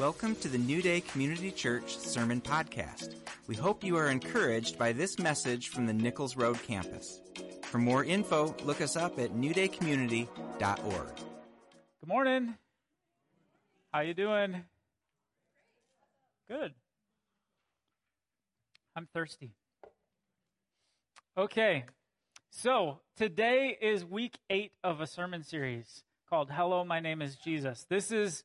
Welcome to the New Day Community Church Sermon Podcast. We hope you are encouraged by this message from the Nichols Road campus. For more info, look us up at newdaycommunity.org. Good morning. How you doing? Good. I'm thirsty. Okay. So, today is week 8 of a sermon series called Hello, my name is Jesus. This is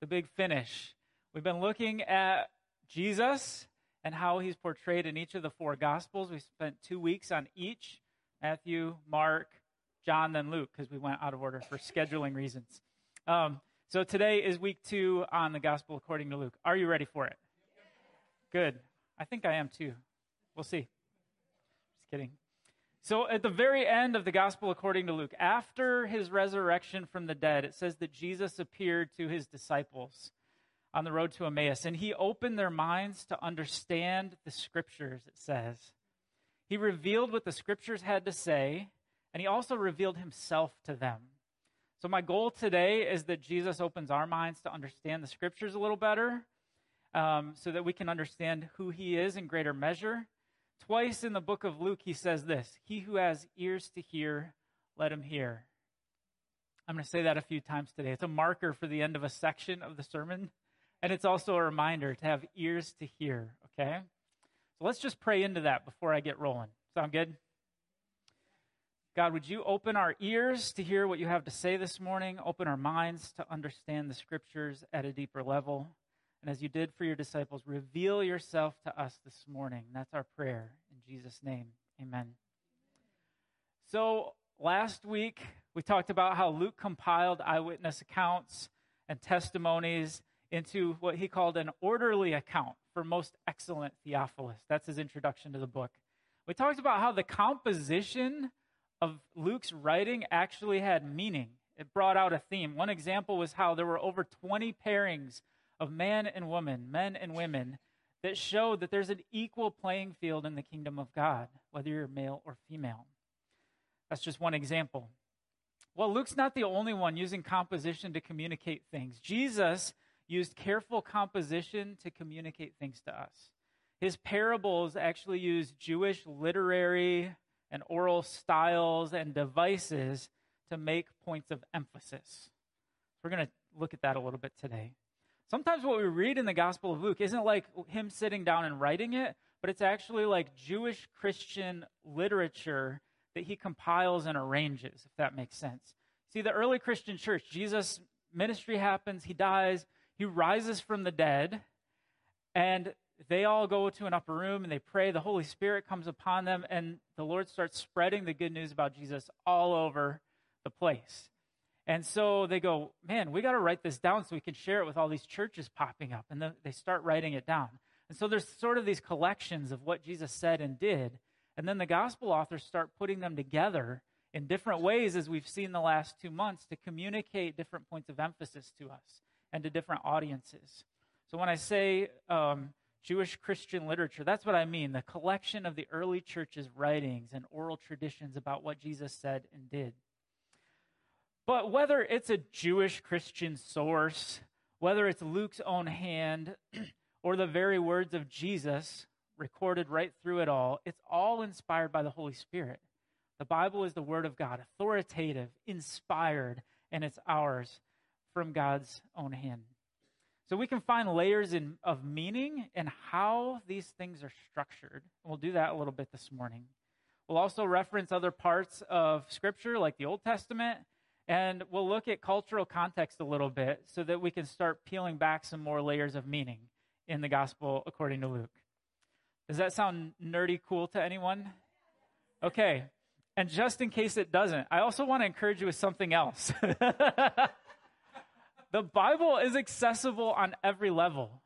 the big finish. We've been looking at Jesus and how he's portrayed in each of the four Gospels. We spent two weeks on each Matthew, Mark, John, then Luke, because we went out of order for scheduling reasons. Um, so today is week two on the Gospel according to Luke. Are you ready for it? Good. I think I am too. We'll see. Just kidding. So, at the very end of the gospel according to Luke, after his resurrection from the dead, it says that Jesus appeared to his disciples on the road to Emmaus, and he opened their minds to understand the scriptures, it says. He revealed what the scriptures had to say, and he also revealed himself to them. So, my goal today is that Jesus opens our minds to understand the scriptures a little better um, so that we can understand who he is in greater measure Twice in the book of Luke, he says this He who has ears to hear, let him hear. I'm going to say that a few times today. It's a marker for the end of a section of the sermon, and it's also a reminder to have ears to hear, okay? So let's just pray into that before I get rolling. Sound good? God, would you open our ears to hear what you have to say this morning? Open our minds to understand the scriptures at a deeper level. And as you did for your disciples, reveal yourself to us this morning. That's our prayer. In Jesus' name, amen. So, last week, we talked about how Luke compiled eyewitness accounts and testimonies into what he called an orderly account for most excellent Theophilus. That's his introduction to the book. We talked about how the composition of Luke's writing actually had meaning. It brought out a theme. One example was how there were over 20 pairings of man and woman, men and women, that show that there's an equal playing field in the kingdom of God, whether you're male or female. That's just one example. Well, Luke's not the only one using composition to communicate things. Jesus used careful composition to communicate things to us. His parables actually use Jewish literary and oral styles and devices to make points of emphasis. We're going to look at that a little bit today. Sometimes what we read in the Gospel of Luke isn't like him sitting down and writing it, but it's actually like Jewish Christian literature that he compiles and arranges, if that makes sense. See, the early Christian church, Jesus' ministry happens, he dies, he rises from the dead, and they all go to an upper room and they pray. The Holy Spirit comes upon them, and the Lord starts spreading the good news about Jesus all over the place. And so they go, man, we got to write this down so we can share it with all these churches popping up. And they start writing it down. And so there's sort of these collections of what Jesus said and did. And then the gospel authors start putting them together in different ways, as we've seen the last two months, to communicate different points of emphasis to us and to different audiences. So when I say um, Jewish Christian literature, that's what I mean the collection of the early church's writings and oral traditions about what Jesus said and did. But whether it's a Jewish Christian source, whether it's Luke's own hand, or the very words of Jesus recorded right through it all, it's all inspired by the Holy Spirit. The Bible is the Word of God, authoritative, inspired, and it's ours from God's own hand. So we can find layers in, of meaning and how these things are structured. We'll do that a little bit this morning. We'll also reference other parts of Scripture, like the Old Testament and we'll look at cultural context a little bit so that we can start peeling back some more layers of meaning in the gospel according to Luke. Does that sound nerdy cool to anyone? Okay. And just in case it doesn't, I also want to encourage you with something else. the Bible is accessible on every level.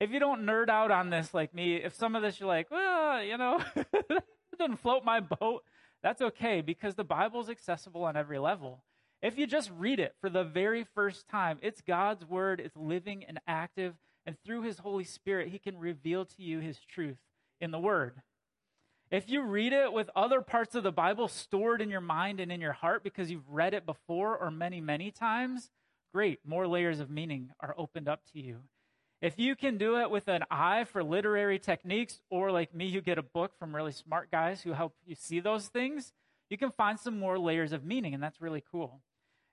If you don't nerd out on this like me, if some of this you're like, well, you know, it doesn't float my boat, that's okay because the Bible is accessible on every level. If you just read it for the very first time, it's God's word, it's living and active, and through his Holy Spirit, he can reveal to you his truth in the word. If you read it with other parts of the Bible stored in your mind and in your heart because you've read it before or many, many times, great. More layers of meaning are opened up to you. If you can do it with an eye for literary techniques, or like me, you get a book from really smart guys who help you see those things, you can find some more layers of meaning, and that's really cool.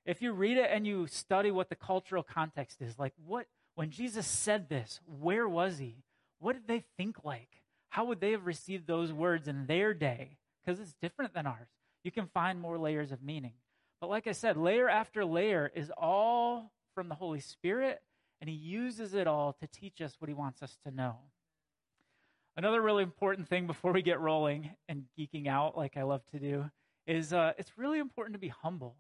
If you read it and you study what the cultural context is, like what, when Jesus said this, where was he? What did they think like? How would they have received those words in their day? Because it's different than ours. You can find more layers of meaning. But like I said, layer after layer is all from the Holy Spirit, and He uses it all to teach us what He wants us to know. Another really important thing before we get rolling and geeking out, like I love to do, is uh, it's really important to be humble.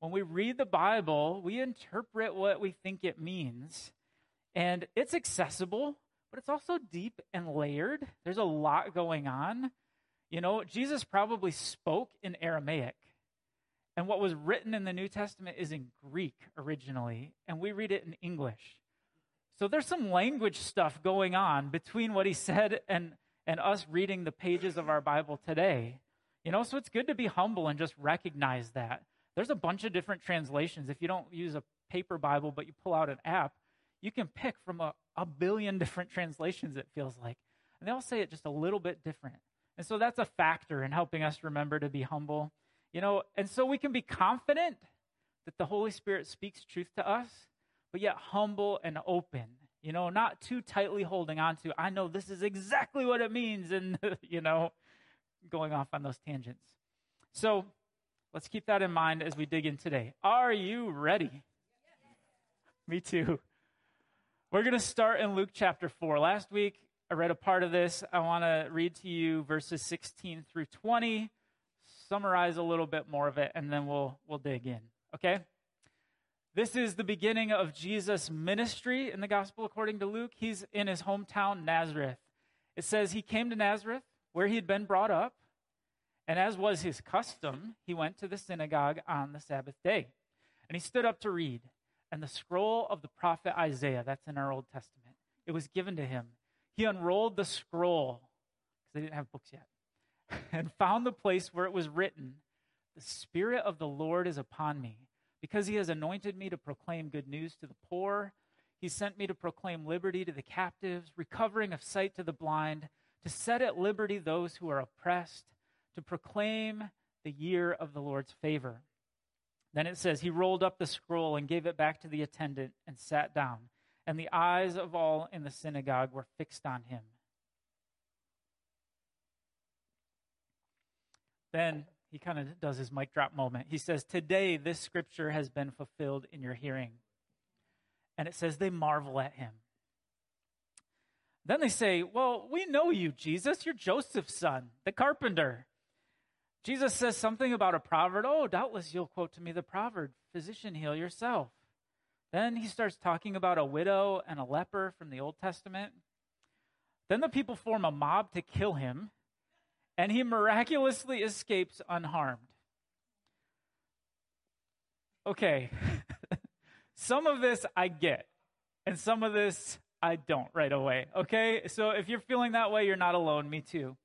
When we read the Bible, we interpret what we think it means, and it's accessible but it's also deep and layered. There's a lot going on. You know, Jesus probably spoke in Aramaic. And what was written in the New Testament is in Greek originally, and we read it in English. So there's some language stuff going on between what he said and, and us reading the pages of our Bible today. You know, so it's good to be humble and just recognize that. There's a bunch of different translations. If you don't use a paper Bible, but you pull out an app, you can pick from a, a billion different translations, it feels like. And they all say it just a little bit different. And so that's a factor in helping us remember to be humble. You know, and so we can be confident that the Holy Spirit speaks truth to us, but yet humble and open. You know, not too tightly holding on to, I know this is exactly what it means, and, you know, going off on those tangents. So let's keep that in mind as we dig in today. Are you ready? Me too. We're going to start in Luke chapter 4. Last week, I read a part of this. I want to read to you verses 16 through 20, summarize a little bit more of it, and then we'll, we'll dig in. Okay? This is the beginning of Jesus' ministry in the gospel according to Luke. He's in his hometown, Nazareth. It says he came to Nazareth, where he had been brought up, and as was his custom, he went to the synagogue on the Sabbath day. And he stood up to read and the scroll of the prophet Isaiah, that's in our Old Testament, it was given to him. He unrolled the scroll, because they didn't have books yet, and found the place where it was written The Spirit of the Lord is upon me, because he has anointed me to proclaim good news to the poor. He sent me to proclaim liberty to the captives, recovering of sight to the blind, to set at liberty those who are oppressed, to proclaim the year of the Lord's favor. Then it says, He rolled up the scroll and gave it back to the attendant and sat down. And the eyes of all in the synagogue were fixed on him. Then he kind of does his mic drop moment. He says, Today this scripture has been fulfilled in your hearing. And it says, They marvel at him. Then they say, Well, we know you, Jesus. You're Joseph's son, the carpenter. Jesus says something about a proverb. Oh, doubtless you'll quote to me the proverb, physician, heal yourself. Then he starts talking about a widow and a leper from the Old Testament. Then the people form a mob to kill him, and he miraculously escapes unharmed. Okay, some of this I get, and some of this I don't right away. Okay, so if you're feeling that way, you're not alone. Me too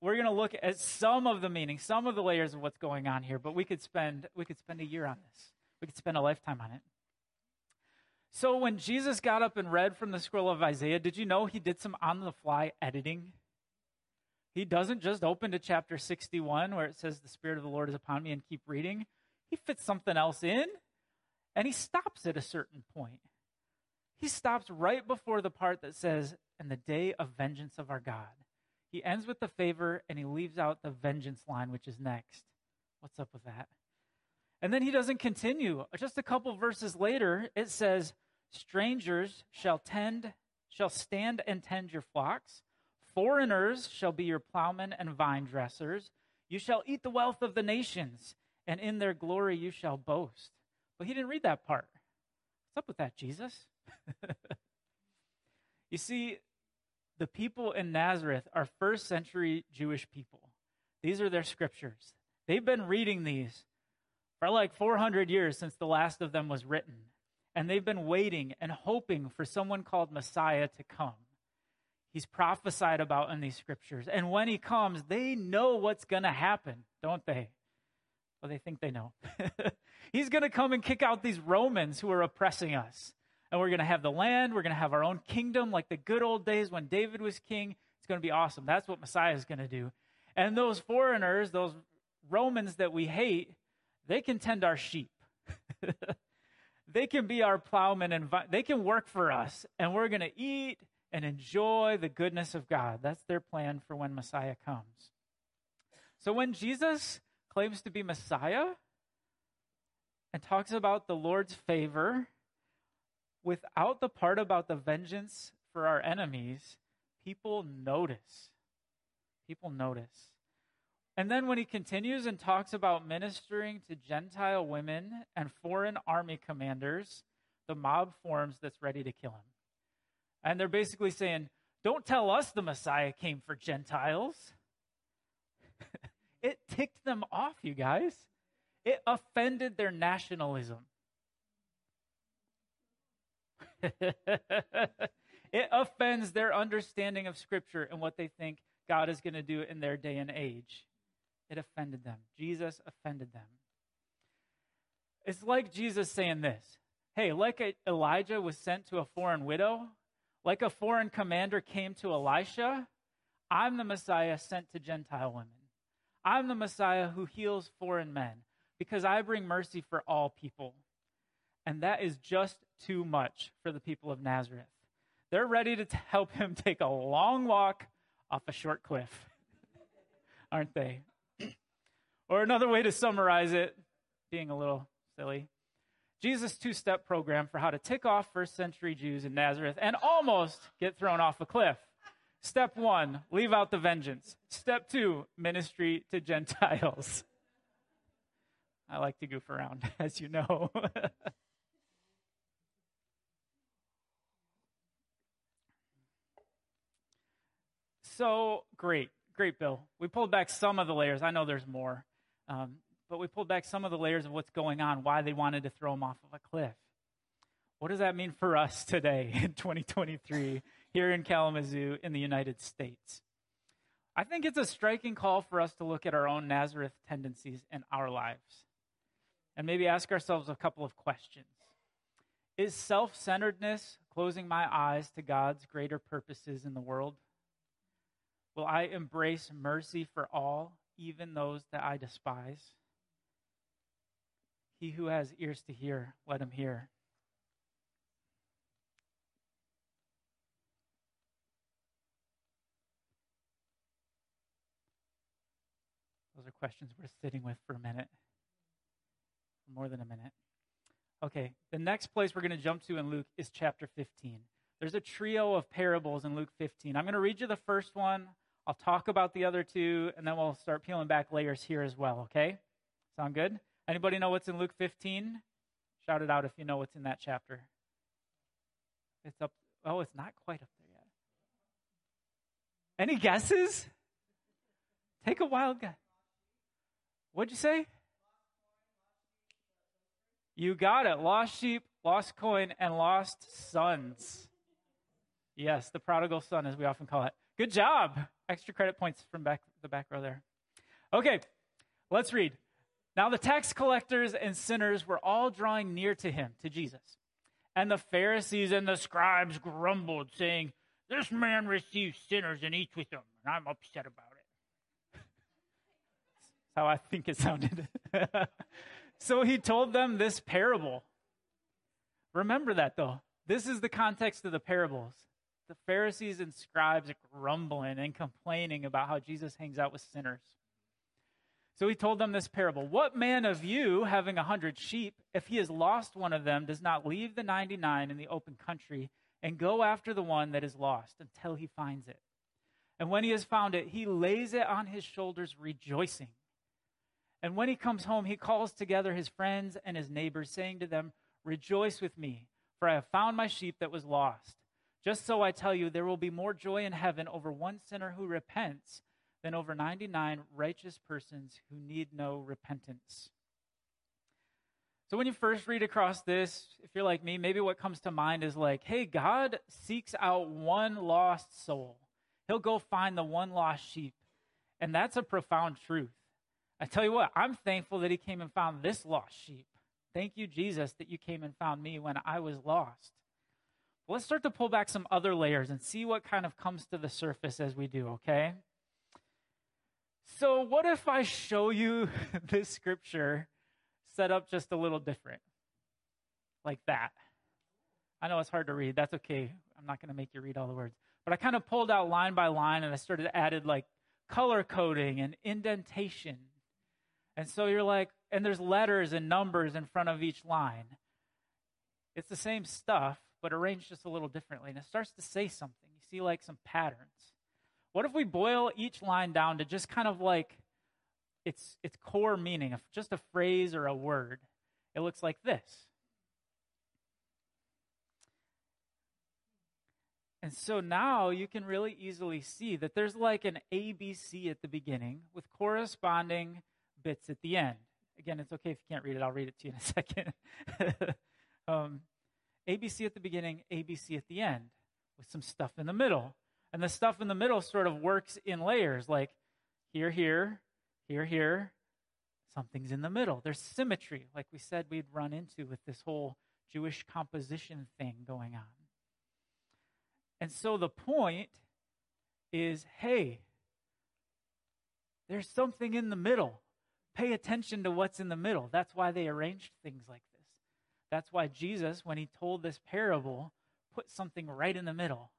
we're going to look at some of the meaning, some of the layers of what's going on here, but we could spend we could spend a year on this. We could spend a lifetime on it. So when Jesus got up and read from the scroll of Isaiah, did you know he did some on the fly editing? He doesn't just open to chapter 61 where it says the spirit of the Lord is upon me and keep reading. He fits something else in and he stops at a certain point. He stops right before the part that says, "And the day of vengeance of our God." He ends with the favor and he leaves out the vengeance line, which is next. What's up with that? And then he doesn't continue. Just a couple verses later, it says, Strangers shall tend, shall stand and tend your flocks. Foreigners shall be your plowmen and vine dressers. You shall eat the wealth of the nations, and in their glory you shall boast. But he didn't read that part. What's up with that, Jesus? you see, the people in Nazareth are first century Jewish people. These are their scriptures. They've been reading these for like 400 years since the last of them was written. And they've been waiting and hoping for someone called Messiah to come. He's prophesied about in these scriptures. And when he comes, they know what's going to happen, don't they? Well, they think they know. He's going to come and kick out these Romans who are oppressing us. And we're going to have the land. We're going to have our own kingdom like the good old days when David was king. It's going to be awesome. That's what Messiah is going to do. And those foreigners, those Romans that we hate, they can tend our sheep. they can be our plowmen and vi- they can work for us, and we're going to eat and enjoy the goodness of God. That's their plan for when Messiah comes. So when Jesus claims to be Messiah and talks about the Lord's favor without the part about the vengeance for our enemies, people notice. People notice. And then when he continues and talks about ministering to Gentile women and foreign army commanders, the mob forms that's ready to kill him. And they're basically saying, Don't tell us the Messiah came for Gentiles. it ticked them off, you guys. It offended their nationalism. it offends their understanding of Scripture and what they think God is going to do in their day and age. It offended them. Jesus offended them. It's like Jesus saying this Hey, like Elijah was sent to a foreign widow, like a foreign commander came to Elisha, I'm the Messiah sent to Gentile women. I'm the Messiah who heals foreign men because I bring mercy for all people. And that is just too much for the people of Nazareth. They're ready to t- help him take a long walk off a short cliff, aren't they? or another way to summarize it, being a little silly, Jesus' two step program for how to tick off first century Jews in Nazareth and almost get thrown off a cliff. Step one, leave out the vengeance. Step two, ministry to Gentiles. I like to goof around, as you know. So great, great, Bill. We pulled back some of the layers. I know there's more. Um, but we pulled back some of the layers of what's going on, why they wanted to throw him off of a cliff. What does that mean for us today in 2023 here in Kalamazoo in the United States? I think it's a striking call for us to look at our own Nazareth tendencies in our lives and maybe ask ourselves a couple of questions. Is self centeredness closing my eyes to God's greater purposes in the world? Will I embrace mercy for all, even those that I despise? He who has ears to hear, let him hear. Those are questions we're sitting with for a minute, more than a minute. Okay, the next place we're going to jump to in Luke is chapter 15. There's a trio of parables in Luke 15. I'm going to read you the first one. I'll talk about the other two, and then we'll start peeling back layers here as well, okay? Sound good? Anybody know what's in Luke 15? Shout it out if you know what's in that chapter. It's up. Oh, it's not quite up there yet. Any guesses? Take a wild guess. What'd you say? You got it. Lost sheep, lost coin, and lost sons. Yes, the prodigal son, as we often call it. Good job. Extra credit points from back the back row there. Okay, let's read. Now the tax collectors and sinners were all drawing near to him, to Jesus. And the Pharisees and the scribes grumbled, saying, This man receives sinners and eats with them, and I'm upset about it. That's how I think it sounded. so he told them this parable. Remember that, though. This is the context of the parables. The Pharisees and scribes are grumbling and complaining about how Jesus hangs out with sinners. So he told them this parable What man of you, having a hundred sheep, if he has lost one of them, does not leave the 99 in the open country and go after the one that is lost until he finds it? And when he has found it, he lays it on his shoulders, rejoicing. And when he comes home, he calls together his friends and his neighbors, saying to them, Rejoice with me, for I have found my sheep that was lost. Just so I tell you, there will be more joy in heaven over one sinner who repents than over 99 righteous persons who need no repentance. So, when you first read across this, if you're like me, maybe what comes to mind is like, hey, God seeks out one lost soul. He'll go find the one lost sheep. And that's a profound truth. I tell you what, I'm thankful that He came and found this lost sheep. Thank you, Jesus, that you came and found me when I was lost. Let's start to pull back some other layers and see what kind of comes to the surface as we do, okay? So, what if I show you this scripture set up just a little different? Like that. I know it's hard to read. That's okay. I'm not going to make you read all the words. But I kind of pulled out line by line and I started added like color coding and indentation. And so you're like, and there's letters and numbers in front of each line. It's the same stuff, but arranged just a little differently. And it starts to say something. You see like some patterns. What if we boil each line down to just kind of like its its core meaning, just a phrase or a word? It looks like this. And so now you can really easily see that there's like an ABC at the beginning with corresponding bits at the end. Again, it's okay if you can't read it, I'll read it to you in a second. um, ABC at the beginning, ABC at the end, with some stuff in the middle. And the stuff in the middle sort of works in layers, like here, here, here, here. Something's in the middle. There's symmetry, like we said we'd run into with this whole Jewish composition thing going on. And so the point is hey, there's something in the middle. Pay attention to what's in the middle. That's why they arranged things like. That's why Jesus, when he told this parable, put something right in the middle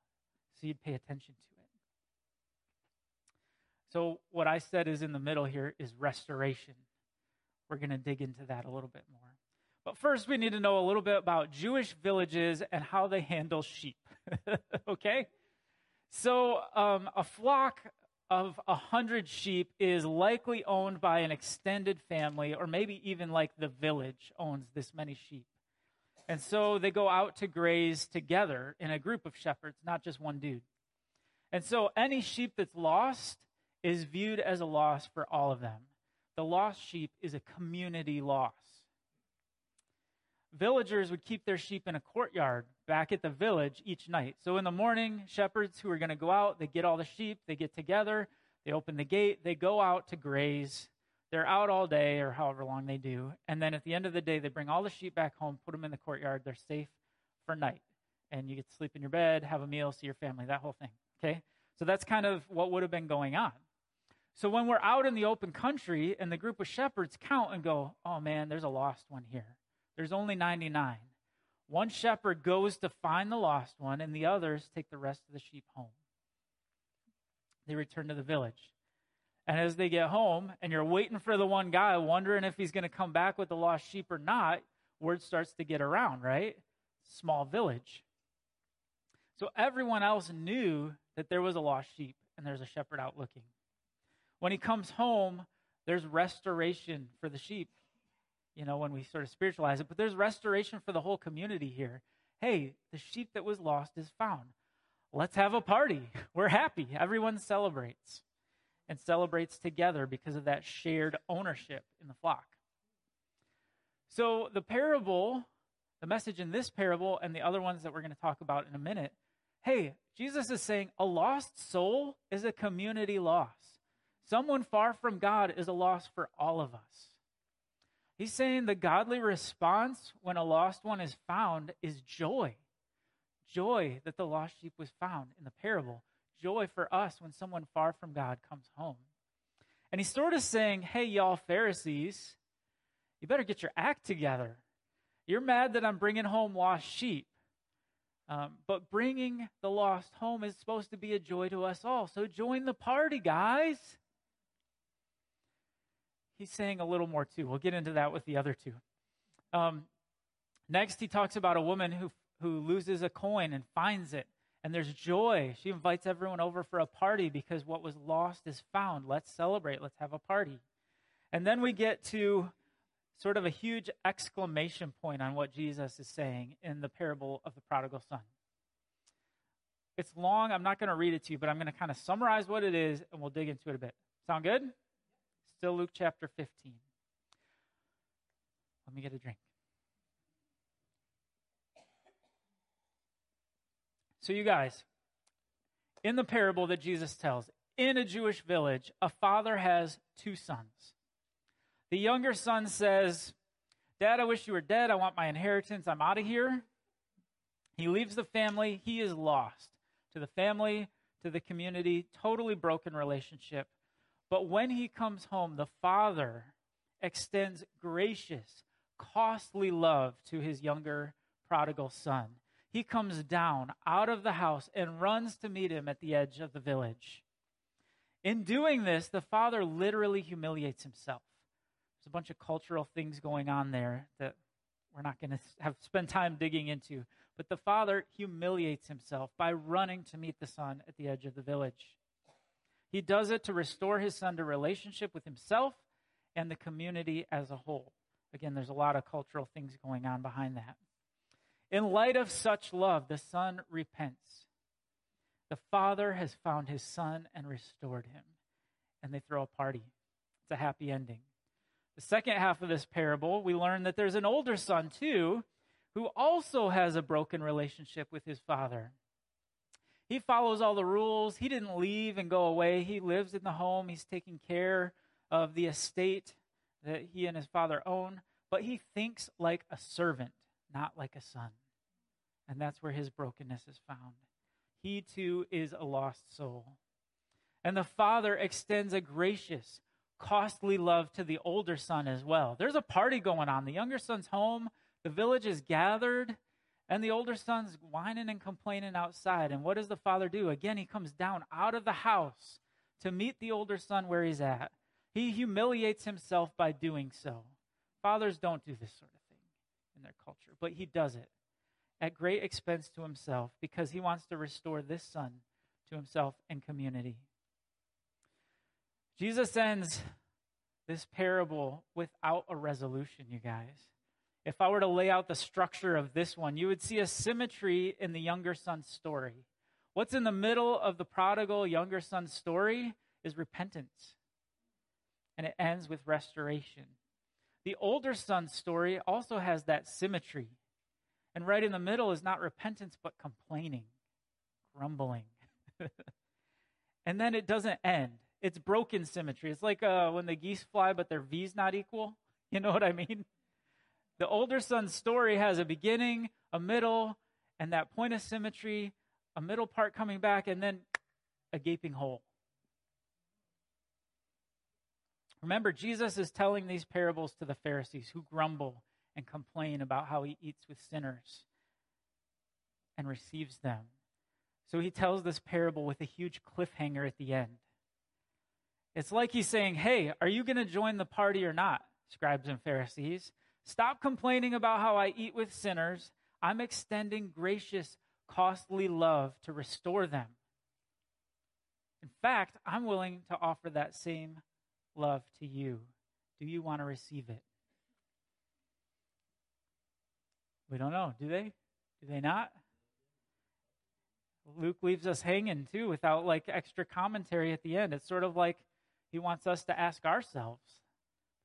so you'd pay attention to it. So, what I said is in the middle here is restoration. We're going to dig into that a little bit more. But first, we need to know a little bit about Jewish villages and how they handle sheep. okay? So, um, a flock of a hundred sheep is likely owned by an extended family, or maybe even like the village owns this many sheep. And so they go out to graze together in a group of shepherds, not just one dude. And so any sheep that's lost is viewed as a loss for all of them. The lost sheep is a community loss. Villagers would keep their sheep in a courtyard back at the village each night. So in the morning, shepherds who are going to go out, they get all the sheep, they get together, they open the gate, they go out to graze they're out all day or however long they do. And then at the end of the day, they bring all the sheep back home, put them in the courtyard. They're safe for night. And you get to sleep in your bed, have a meal, see your family, that whole thing. Okay? So that's kind of what would have been going on. So when we're out in the open country and the group of shepherds count and go, oh man, there's a lost one here. There's only 99. One shepherd goes to find the lost one, and the others take the rest of the sheep home. They return to the village. And as they get home, and you're waiting for the one guy, wondering if he's going to come back with the lost sheep or not, word starts to get around, right? Small village. So everyone else knew that there was a lost sheep and there's a shepherd out looking. When he comes home, there's restoration for the sheep, you know, when we sort of spiritualize it, but there's restoration for the whole community here. Hey, the sheep that was lost is found. Let's have a party. We're happy. Everyone celebrates and celebrates together because of that shared ownership in the flock. So, the parable, the message in this parable and the other ones that we're going to talk about in a minute, hey, Jesus is saying a lost soul is a community loss. Someone far from God is a loss for all of us. He's saying the godly response when a lost one is found is joy. Joy that the lost sheep was found in the parable joy for us when someone far from God comes home. And he's sort of saying, hey, y'all Pharisees, you better get your act together. You're mad that I'm bringing home lost sheep. Um, but bringing the lost home is supposed to be a joy to us all. So join the party, guys. He's saying a little more too. We'll get into that with the other two. Um, next, he talks about a woman who, who loses a coin and finds it and there's joy. She invites everyone over for a party because what was lost is found. Let's celebrate. Let's have a party. And then we get to sort of a huge exclamation point on what Jesus is saying in the parable of the prodigal son. It's long. I'm not going to read it to you, but I'm going to kind of summarize what it is and we'll dig into it a bit. Sound good? Still Luke chapter 15. Let me get a drink. So, you guys, in the parable that Jesus tells, in a Jewish village, a father has two sons. The younger son says, Dad, I wish you were dead. I want my inheritance. I'm out of here. He leaves the family, he is lost. To the family, to the community, totally broken relationship. But when he comes home, the father extends gracious, costly love to his younger prodigal son. He comes down out of the house and runs to meet him at the edge of the village. In doing this, the father literally humiliates himself. There's a bunch of cultural things going on there that we're not going to have spend time digging into. But the father humiliates himself by running to meet the son at the edge of the village. He does it to restore his son to relationship with himself and the community as a whole. Again, there's a lot of cultural things going on behind that. In light of such love, the son repents. The father has found his son and restored him, and they throw a party. It's a happy ending. The second half of this parable, we learn that there's an older son too who also has a broken relationship with his father. He follows all the rules. He didn't leave and go away. He lives in the home. He's taking care of the estate that he and his father own, but he thinks like a servant, not like a son. And that's where his brokenness is found. He too is a lost soul. And the father extends a gracious, costly love to the older son as well. There's a party going on. The younger son's home, the village is gathered, and the older son's whining and complaining outside. And what does the father do? Again, he comes down out of the house to meet the older son where he's at. He humiliates himself by doing so. Fathers don't do this sort of in their culture, but he does it at great expense to himself because he wants to restore this son to himself and community. Jesus ends this parable without a resolution, you guys. If I were to lay out the structure of this one, you would see a symmetry in the younger son's story. What's in the middle of the prodigal younger son's story is repentance, and it ends with restoration. The older son's story also has that symmetry. And right in the middle is not repentance, but complaining, grumbling. and then it doesn't end. It's broken symmetry. It's like uh, when the geese fly, but their V's not equal. You know what I mean? The older son's story has a beginning, a middle, and that point of symmetry, a middle part coming back, and then a gaping hole. Remember, Jesus is telling these parables to the Pharisees who grumble and complain about how he eats with sinners and receives them. So he tells this parable with a huge cliffhanger at the end. It's like he's saying, Hey, are you going to join the party or not, scribes and Pharisees? Stop complaining about how I eat with sinners. I'm extending gracious, costly love to restore them. In fact, I'm willing to offer that same love to you. Do you want to receive it? We don't know, do they? Do they not? Luke leaves us hanging too without like extra commentary at the end. It's sort of like he wants us to ask ourselves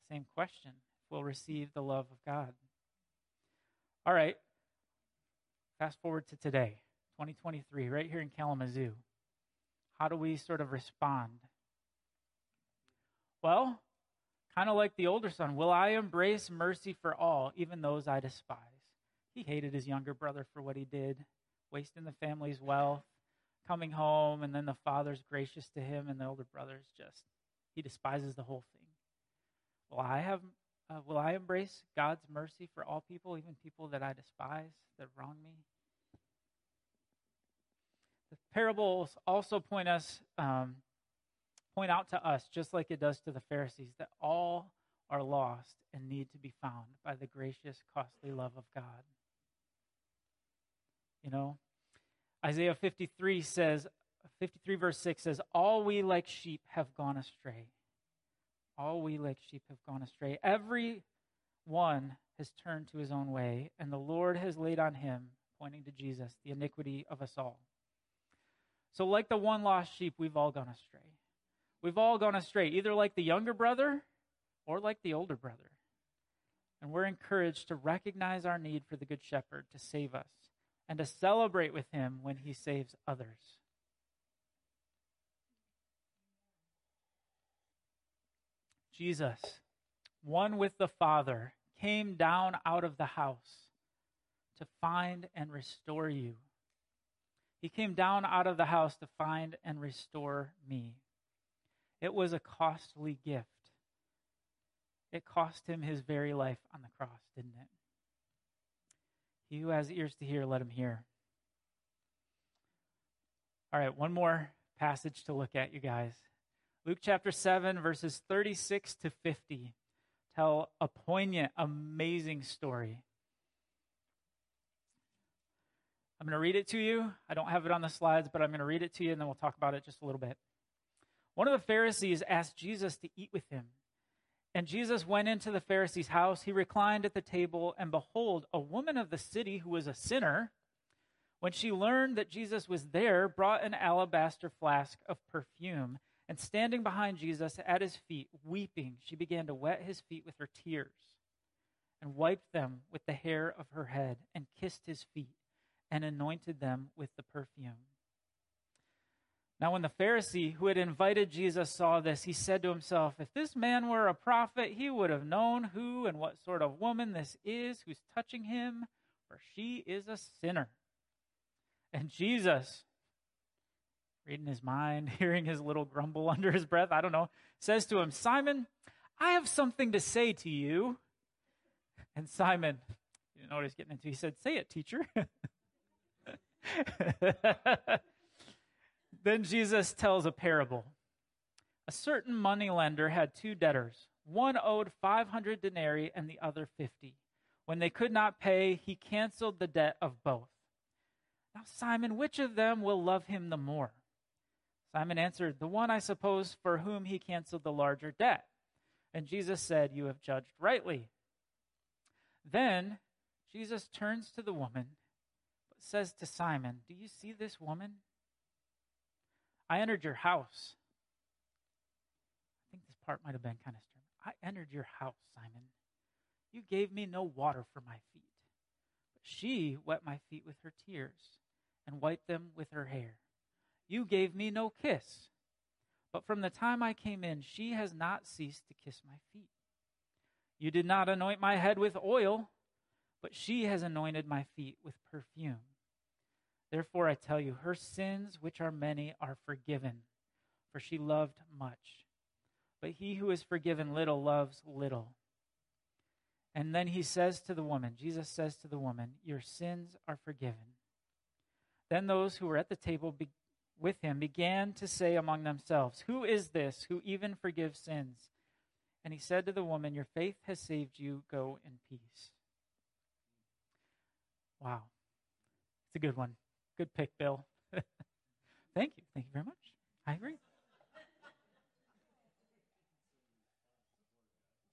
the same question if we'll receive the love of God. All right, fast forward to today, 2023, right here in Kalamazoo. How do we sort of respond? Well, kind of like the older son, will I embrace mercy for all, even those I despise? He hated his younger brother for what he did, wasting the family's wealth, coming home, and then the father's gracious to him, and the older brother's just, he despises the whole thing. Will I have, uh, will I embrace God's mercy for all people, even people that I despise, that wrong me? The parables also point us, um, point out to us, just like it does to the Pharisees, that all are lost and need to be found by the gracious, costly love of God. You know, Isaiah 53 says, 53 verse 6 says, All we like sheep have gone astray. All we like sheep have gone astray. Every one has turned to his own way, and the Lord has laid on him, pointing to Jesus, the iniquity of us all. So, like the one lost sheep, we've all gone astray. We've all gone astray, either like the younger brother or like the older brother. And we're encouraged to recognize our need for the Good Shepherd to save us and to celebrate with him when he saves others. Jesus, one with the Father, came down out of the house to find and restore you. He came down out of the house to find and restore me. It was a costly gift. It cost him his very life on the cross, didn't it? He who has ears to hear, let him hear. All right, one more passage to look at, you guys. Luke chapter 7, verses 36 to 50 tell a poignant, amazing story. I'm going to read it to you. I don't have it on the slides, but I'm going to read it to you and then we'll talk about it just a little bit. One of the Pharisees asked Jesus to eat with him. And Jesus went into the Pharisee's house. He reclined at the table, and behold, a woman of the city who was a sinner, when she learned that Jesus was there, brought an alabaster flask of perfume. And standing behind Jesus at his feet, weeping, she began to wet his feet with her tears, and wiped them with the hair of her head, and kissed his feet, and anointed them with the perfume. Now, when the Pharisee who had invited Jesus saw this, he said to himself, If this man were a prophet, he would have known who and what sort of woman this is who's touching him, for she is a sinner. And Jesus, reading his mind, hearing his little grumble under his breath, I don't know, says to him, Simon, I have something to say to you. And Simon, you know what he's getting into? He said, Say it, teacher. then Jesus tells a parable. A certain moneylender had two debtors. One owed 500 denarii and the other 50. When they could not pay, he canceled the debt of both. Now, Simon, which of them will love him the more? Simon answered, The one, I suppose, for whom he canceled the larger debt. And Jesus said, You have judged rightly. Then Jesus turns to the woman, but says to Simon, Do you see this woman? I entered your house. I think this part might have been kind of stern. I entered your house, Simon. You gave me no water for my feet, but she wet my feet with her tears and wiped them with her hair. You gave me no kiss, but from the time I came in, she has not ceased to kiss my feet. You did not anoint my head with oil, but she has anointed my feet with perfume. Therefore, I tell you, her sins, which are many, are forgiven, for she loved much. But he who is forgiven little loves little. And then he says to the woman, Jesus says to the woman, Your sins are forgiven. Then those who were at the table be- with him began to say among themselves, Who is this who even forgives sins? And he said to the woman, Your faith has saved you. Go in peace. Wow. It's a good one. Good pick, Bill. Thank you. Thank you very much. I agree.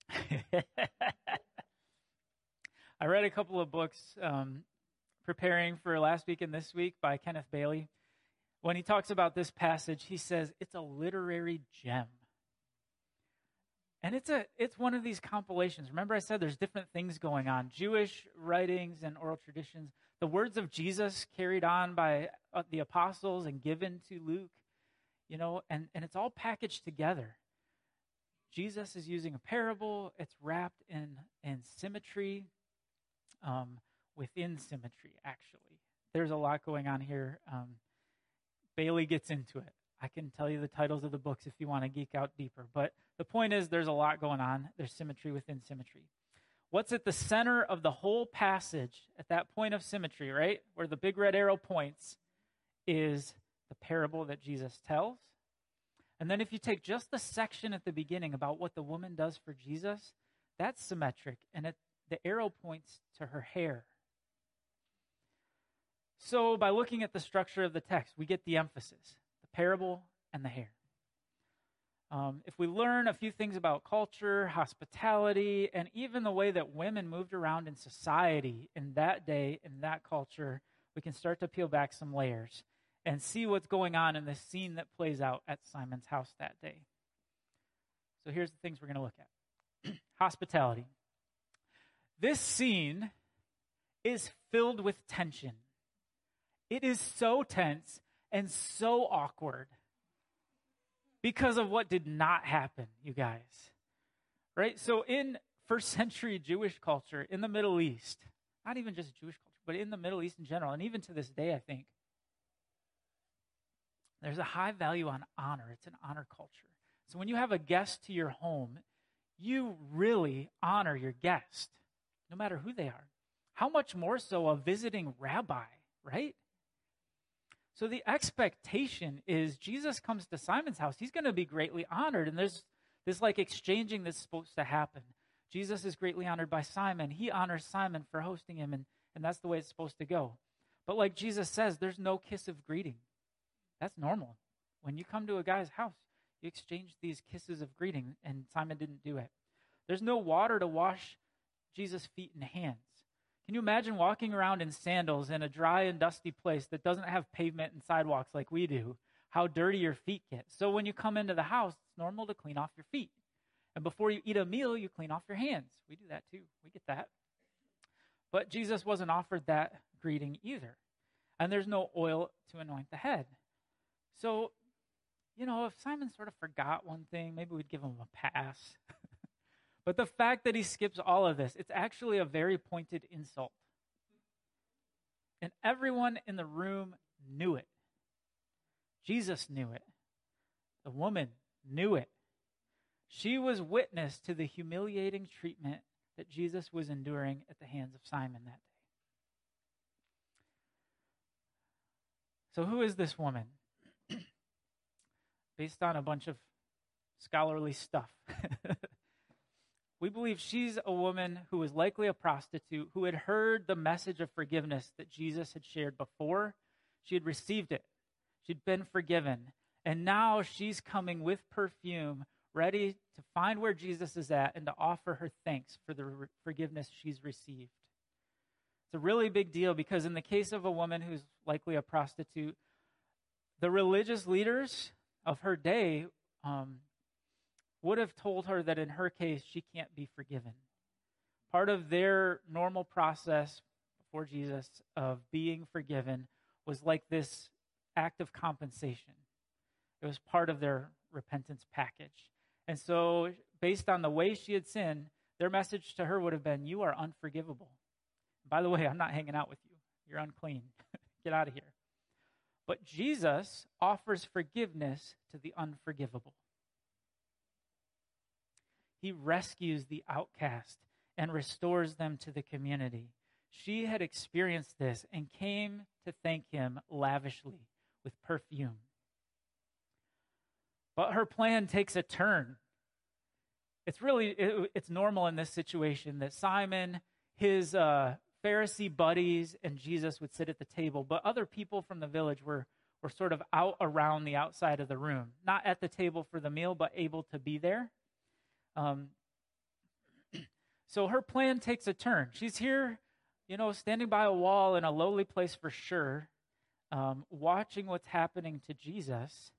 I read a couple of books um, preparing for last week and this week by Kenneth Bailey. When he talks about this passage, he says it's a literary gem. And it's a it's one of these compilations. Remember I said there's different things going on. Jewish writings and oral traditions, the words of Jesus carried on by uh, the apostles and given to Luke, you know, and and it's all packaged together. Jesus is using a parable. It's wrapped in in symmetry, um, within symmetry. Actually, there's a lot going on here. Um, Bailey gets into it. I can tell you the titles of the books if you want to geek out deeper. But the point is, there's a lot going on. There's symmetry within symmetry. What's at the center of the whole passage at that point of symmetry, right? Where the big red arrow points is the parable that Jesus tells. And then if you take just the section at the beginning about what the woman does for Jesus, that's symmetric. And it, the arrow points to her hair. So by looking at the structure of the text, we get the emphasis the parable and the hair. Um, if we learn a few things about culture, hospitality, and even the way that women moved around in society in that day, in that culture, we can start to peel back some layers and see what's going on in the scene that plays out at Simon's house that day. So here's the things we're going to look at hospitality. This scene is filled with tension. It is so tense and so awkward because of what did not happen, you guys. Right? So, in first century Jewish culture in the Middle East, not even just Jewish culture, but in the Middle East in general, and even to this day, I think, there's a high value on honor. It's an honor culture. So when you have a guest to your home, you really honor your guest, no matter who they are. How much more so a visiting rabbi, right? So the expectation is Jesus comes to Simon's house, he's going to be greatly honored. And there's this like exchanging that's supposed to happen. Jesus is greatly honored by Simon. He honors Simon for hosting him, and, and that's the way it's supposed to go. But like Jesus says, there's no kiss of greeting. That's normal. When you come to a guy's house, you exchange these kisses of greeting, and Simon didn't do it. There's no water to wash Jesus' feet and hands. Can you imagine walking around in sandals in a dry and dusty place that doesn't have pavement and sidewalks like we do? How dirty your feet get. So when you come into the house, it's normal to clean off your feet. And before you eat a meal, you clean off your hands. We do that too. We get that. But Jesus wasn't offered that greeting either. And there's no oil to anoint the head. So, you know, if Simon sort of forgot one thing, maybe we'd give him a pass. but the fact that he skips all of this, it's actually a very pointed insult. And everyone in the room knew it. Jesus knew it. The woman knew it. She was witness to the humiliating treatment that Jesus was enduring at the hands of Simon that day. So, who is this woman? Based on a bunch of scholarly stuff. we believe she's a woman who was likely a prostitute who had heard the message of forgiveness that Jesus had shared before. She had received it, she'd been forgiven. And now she's coming with perfume ready to find where Jesus is at and to offer her thanks for the re- forgiveness she's received. It's a really big deal because, in the case of a woman who's likely a prostitute, the religious leaders of her day um, would have told her that in her case, she can't be forgiven. Part of their normal process before Jesus of being forgiven was like this act of compensation. It was part of their repentance package. And so, based on the way she had sinned, their message to her would have been, You are unforgivable. By the way, I'm not hanging out with you. You're unclean. Get out of here. But Jesus offers forgiveness to the unforgivable. He rescues the outcast and restores them to the community. She had experienced this and came to thank him lavishly with perfume. But her plan takes a turn. It's really it, it's normal in this situation that Simon, his uh, Pharisee buddies, and Jesus would sit at the table, but other people from the village were were sort of out around the outside of the room, not at the table for the meal, but able to be there. Um, so her plan takes a turn. She's here, you know, standing by a wall in a lowly place for sure, um, watching what's happening to Jesus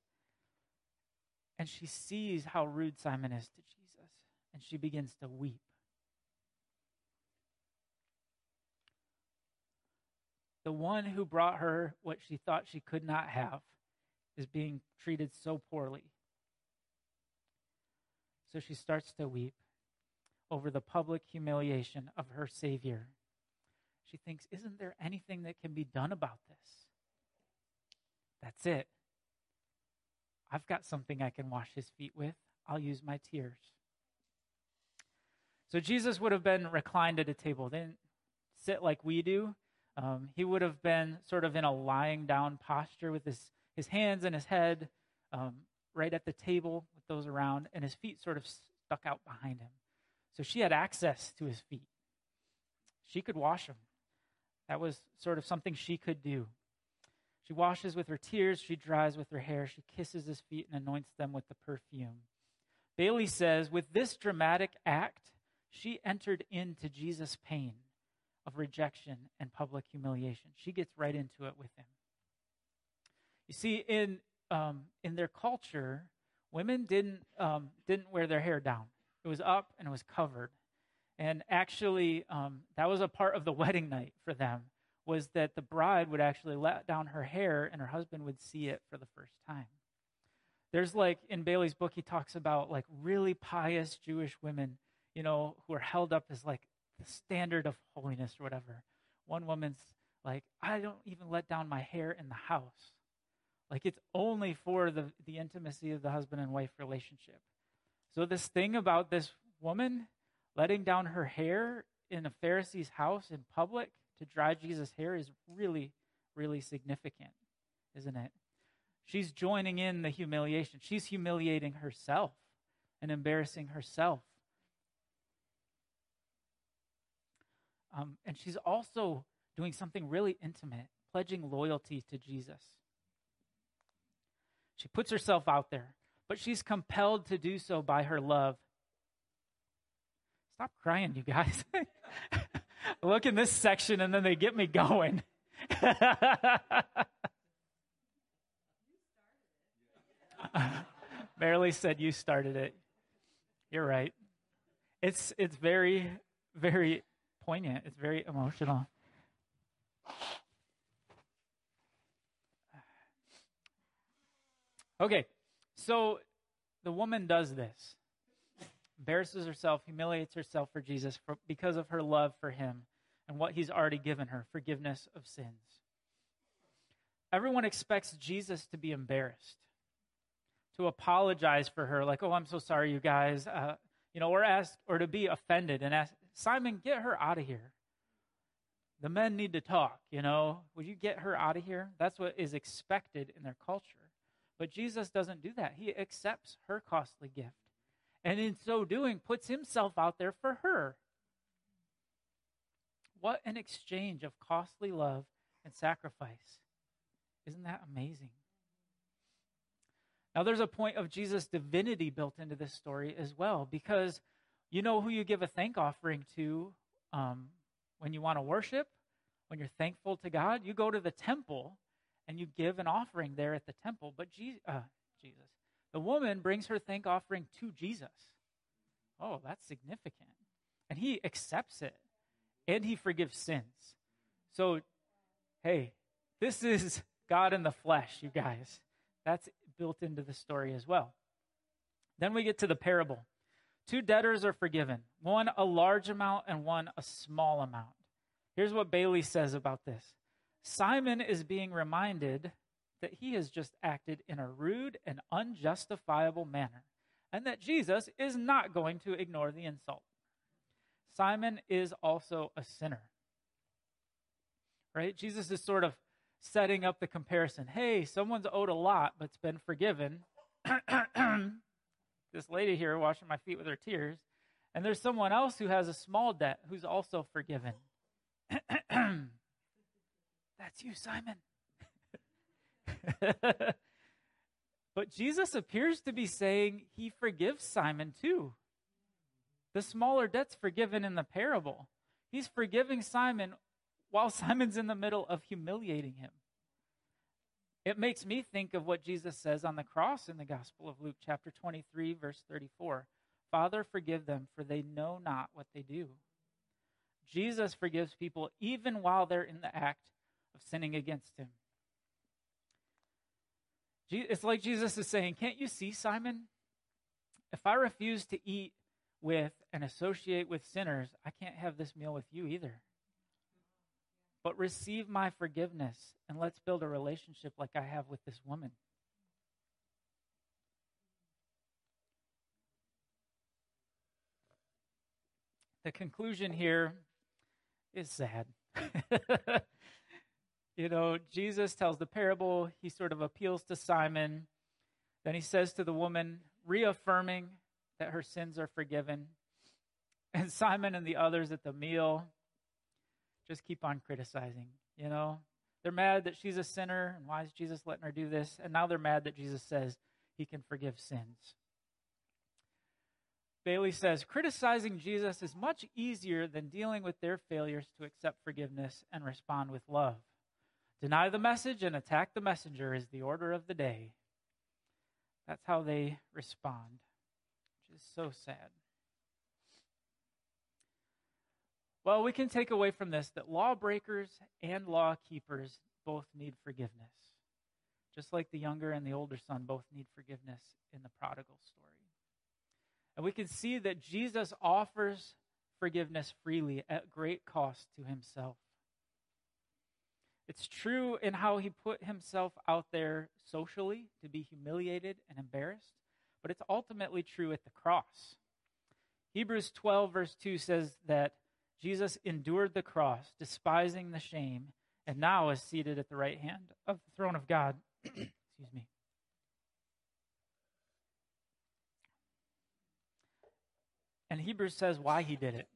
and she sees how rude Simon is to Jesus, and she begins to weep. The one who brought her what she thought she could not have is being treated so poorly. So she starts to weep over the public humiliation of her Savior. She thinks, Isn't there anything that can be done about this? That's it. I've got something I can wash his feet with. I'll use my tears. So Jesus would have been reclined at a table. They didn't sit like we do. Um, he would have been sort of in a lying down posture with his, his hands and his head um, right at the table with those around, and his feet sort of stuck out behind him. So she had access to his feet. She could wash them. That was sort of something she could do. She washes with her tears, she dries with her hair, she kisses his feet and anoints them with the perfume. Bailey says, with this dramatic act, she entered into Jesus' pain of rejection and public humiliation. She gets right into it with him. You see, in um, in their culture, women didn't um, didn't wear their hair down. It was up and it was covered, and actually, um, that was a part of the wedding night for them was that the bride would actually let down her hair and her husband would see it for the first time. There's like in Bailey's book, he talks about like really pious Jewish women, you know, who are held up as like the standard of holiness or whatever. One woman's Like, I don't even let down my hair in the house. Like, it's only for the, the intimacy of the husband and wife relationship. So, this thing about this woman letting down her hair in a Pharisee's house in public to dry Jesus' hair is really, really significant, isn't it? She's joining in the humiliation. She's humiliating herself and embarrassing herself. Um, and she's also doing something really intimate, pledging loyalty to Jesus. She puts herself out there, but she's compelled to do so by her love. Stop crying, you guys. Look in this section and then they get me going. Barely said you started it. You're right. It's it's very very poignant. It's very emotional. Okay, so the woman does this, embarrasses herself, humiliates herself for Jesus for, because of her love for him and what he's already given her forgiveness of sins. Everyone expects Jesus to be embarrassed, to apologize for her, like, oh, I'm so sorry, you guys. Uh, you know, or ask, or to be offended and ask, Simon, get her out of here. The men need to talk, you know. Would you get her out of here? That's what is expected in their culture. But Jesus doesn't do that. He accepts her costly gift. And in so doing, puts himself out there for her. What an exchange of costly love and sacrifice. Isn't that amazing? Now, there's a point of Jesus' divinity built into this story as well, because you know who you give a thank offering to um, when you want to worship, when you're thankful to God? You go to the temple and you give an offering there at the temple. But Jesus, uh, Jesus, the woman brings her thank offering to Jesus. Oh, that's significant. And he accepts it and he forgives sins. So, hey, this is God in the flesh, you guys. That's built into the story as well. Then we get to the parable. Two debtors are forgiven, one a large amount and one a small amount. Here's what Bailey says about this Simon is being reminded that he has just acted in a rude and unjustifiable manner, and that Jesus is not going to ignore the insult. Simon is also a sinner. Right? Jesus is sort of setting up the comparison. Hey, someone's owed a lot but's been forgiven. this lady here washing my feet with her tears. And there's someone else who has a small debt who's also forgiven. That's you, Simon. but Jesus appears to be saying he forgives Simon too. The smaller debt's forgiven in the parable. He's forgiving Simon while Simon's in the middle of humiliating him. It makes me think of what Jesus says on the cross in the Gospel of Luke, chapter 23, verse 34 Father, forgive them, for they know not what they do. Jesus forgives people even while they're in the act sinning against him. It's like Jesus is saying, Can't you see, Simon? If I refuse to eat with and associate with sinners, I can't have this meal with you either but receive my forgiveness and let's build a relationship like I have with this woman. The conclusion here is sad. you know, Jesus tells the parable, he sort of appeals to Simon. Then he says to the woman, reaffirming that her sins are forgiven. And Simon and the others at the meal just keep on criticizing. You know, they're mad that she's a sinner, and why is Jesus letting her do this? And now they're mad that Jesus says he can forgive sins. Bailey says criticizing Jesus is much easier than dealing with their failures to accept forgiveness and respond with love. Deny the message and attack the messenger is the order of the day. That's how they respond, which is so sad. Well, we can take away from this that lawbreakers and law keepers both need forgiveness. Just like the younger and the older son both need forgiveness in the prodigal story. And we can see that Jesus offers forgiveness freely at great cost to himself. It's true in how he put himself out there socially to be humiliated and embarrassed, but it's ultimately true at the cross. Hebrews 12, verse 2 says that Jesus endured the cross, despising the shame, and now is seated at the right hand of the throne of God. Excuse me. And Hebrews says why he did it.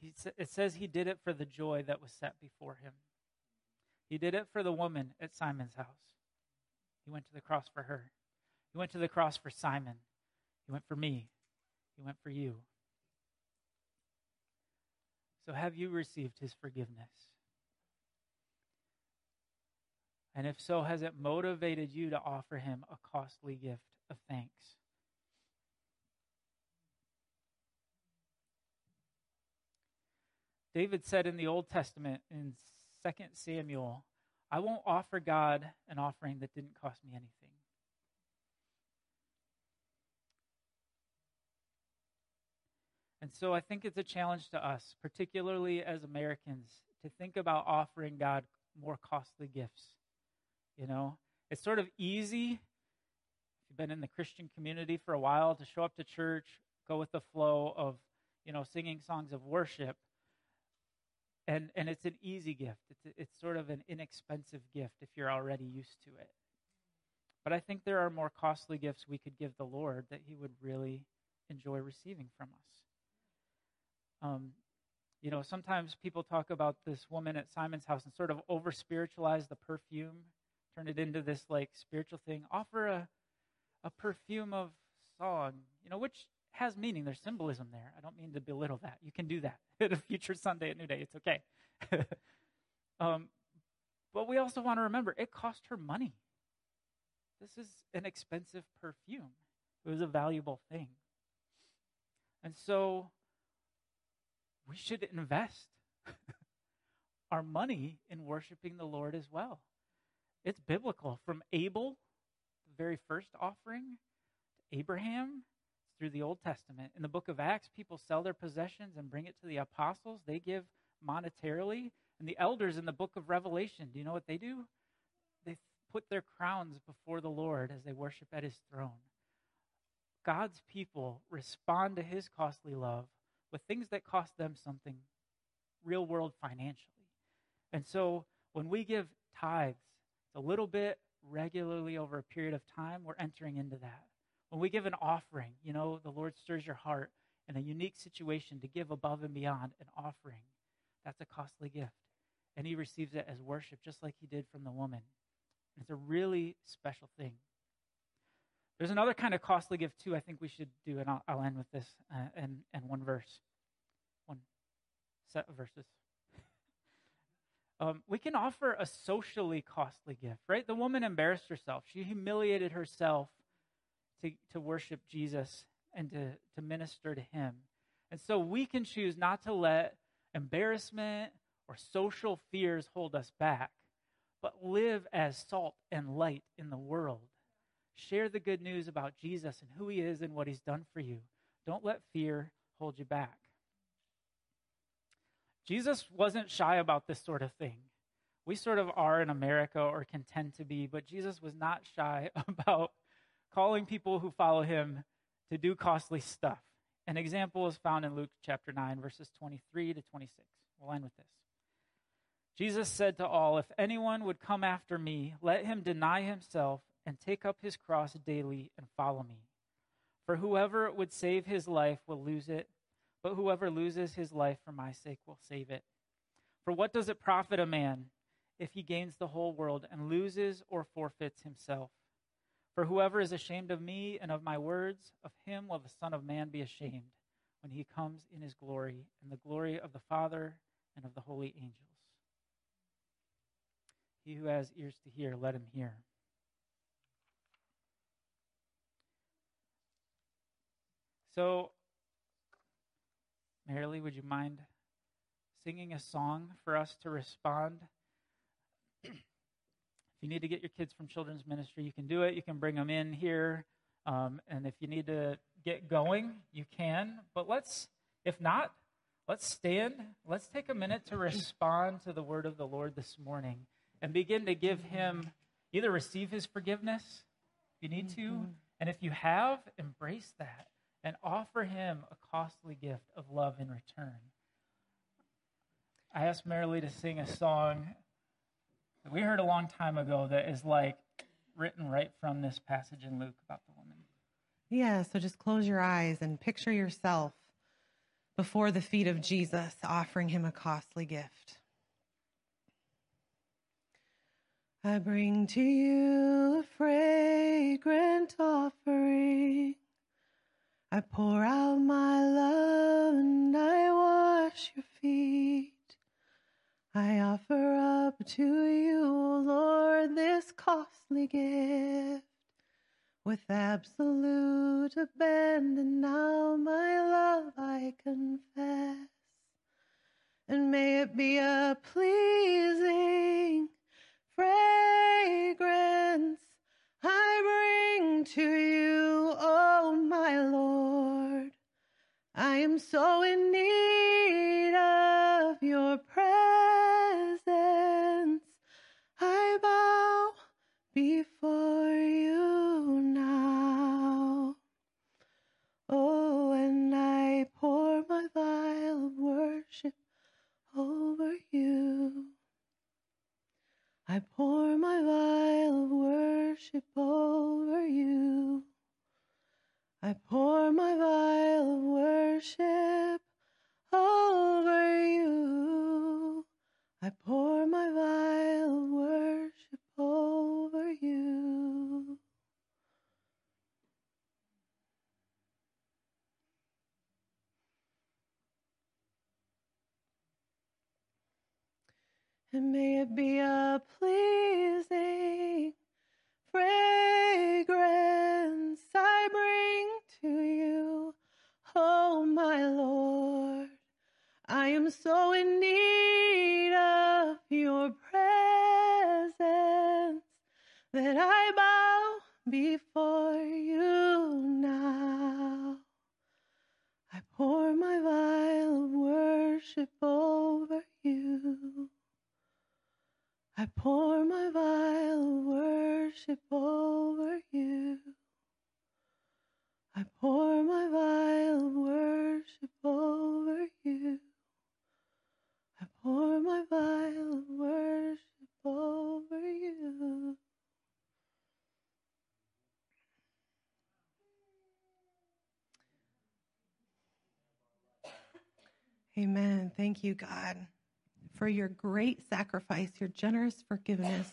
He, it says he did it for the joy that was set before him. He did it for the woman at Simon's house. He went to the cross for her. He went to the cross for Simon. He went for me. He went for you. So, have you received his forgiveness? And if so, has it motivated you to offer him a costly gift of thanks? David said in the Old Testament in 2 Samuel, I won't offer God an offering that didn't cost me anything. And so I think it's a challenge to us, particularly as Americans, to think about offering God more costly gifts. You know, it's sort of easy, if you've been in the Christian community for a while, to show up to church, go with the flow of, you know, singing songs of worship. And, and it's an easy gift. It's, it's sort of an inexpensive gift if you're already used to it. But I think there are more costly gifts we could give the Lord that He would really enjoy receiving from us. Um, you know, sometimes people talk about this woman at Simon's house and sort of over spiritualize the perfume, turn it into this like spiritual thing. Offer a, a perfume of song, you know, which has meaning. There's symbolism there. I don't mean to belittle that. You can do that at a future Sunday at New Day. It's okay. um, but we also want to remember it cost her money. This is an expensive perfume, it was a valuable thing. And so we should invest our money in worshiping the Lord as well. It's biblical. From Abel, the very first offering, to Abraham, through the Old Testament. In the book of Acts, people sell their possessions and bring it to the apostles. They give monetarily. And the elders in the book of Revelation, do you know what they do? They put their crowns before the Lord as they worship at his throne. God's people respond to his costly love with things that cost them something real world financially. And so when we give tithes, it's a little bit regularly over a period of time, we're entering into that. When we give an offering, you know, the Lord stirs your heart in a unique situation to give above and beyond an offering. That's a costly gift. And he receives it as worship, just like he did from the woman. It's a really special thing. There's another kind of costly gift, too, I think we should do, and I'll, I'll end with this uh, and, and one verse, one set of verses. Um, we can offer a socially costly gift, right? The woman embarrassed herself. She humiliated herself to, to worship Jesus and to, to minister to him. And so we can choose not to let embarrassment or social fears hold us back, but live as salt and light in the world Share the good news about Jesus and who he is and what he's done for you. Don't let fear hold you back. Jesus wasn't shy about this sort of thing. We sort of are in America or can tend to be, but Jesus was not shy about calling people who follow him to do costly stuff. An example is found in Luke chapter 9, verses 23 to 26. We'll end with this. Jesus said to all, If anyone would come after me, let him deny himself and take up his cross daily and follow me. For whoever would save his life will lose it, but whoever loses his life for my sake will save it. For what does it profit a man if he gains the whole world and loses or forfeits himself? For whoever is ashamed of me and of my words, of him will the Son of Man be ashamed when he comes in his glory and the glory of the Father and of the holy angels. He who has ears to hear, let him hear. So, Marilee, would you mind singing a song for us to respond? If you need to get your kids from children's ministry, you can do it. You can bring them in here. Um, and if you need to get going, you can. But let's, if not, let's stand. Let's take a minute to respond to the word of the Lord this morning and begin to give him either receive his forgiveness if you need to, and if you have, embrace that and offer him a costly gift of love in return. I asked Marilee to sing a song that we heard a long time ago that is like written right from this passage in Luke about the woman. Yeah, so just close your eyes and picture yourself before the feet of Jesus, offering him a costly gift. I bring to you a fragrant offering. I pour out my love I offer up to you, Lord, this costly gift. With absolute abandon, now my love I confess. And may it be a pleasing fragrance I bring to you, oh my Lord. I am so in need of your I pour my vial of worship over you. I pour my vial of worship over you. I pour And may it be a pleasing fragrance I bring to you, oh my Lord. I am so in need of your presence that I bow before your great sacrifice, your generous forgiveness.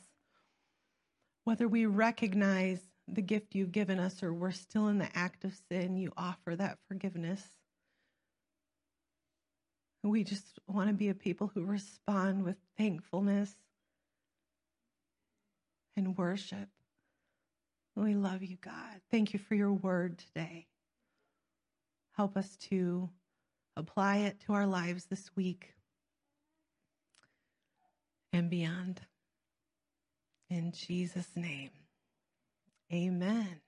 Whether we recognize the gift you've given us or we're still in the act of sin, you offer that forgiveness. We just want to be a people who respond with thankfulness and worship. We love you, God. Thank you for your word today. Help us to apply it to our lives this week and beyond. In Jesus' name, amen.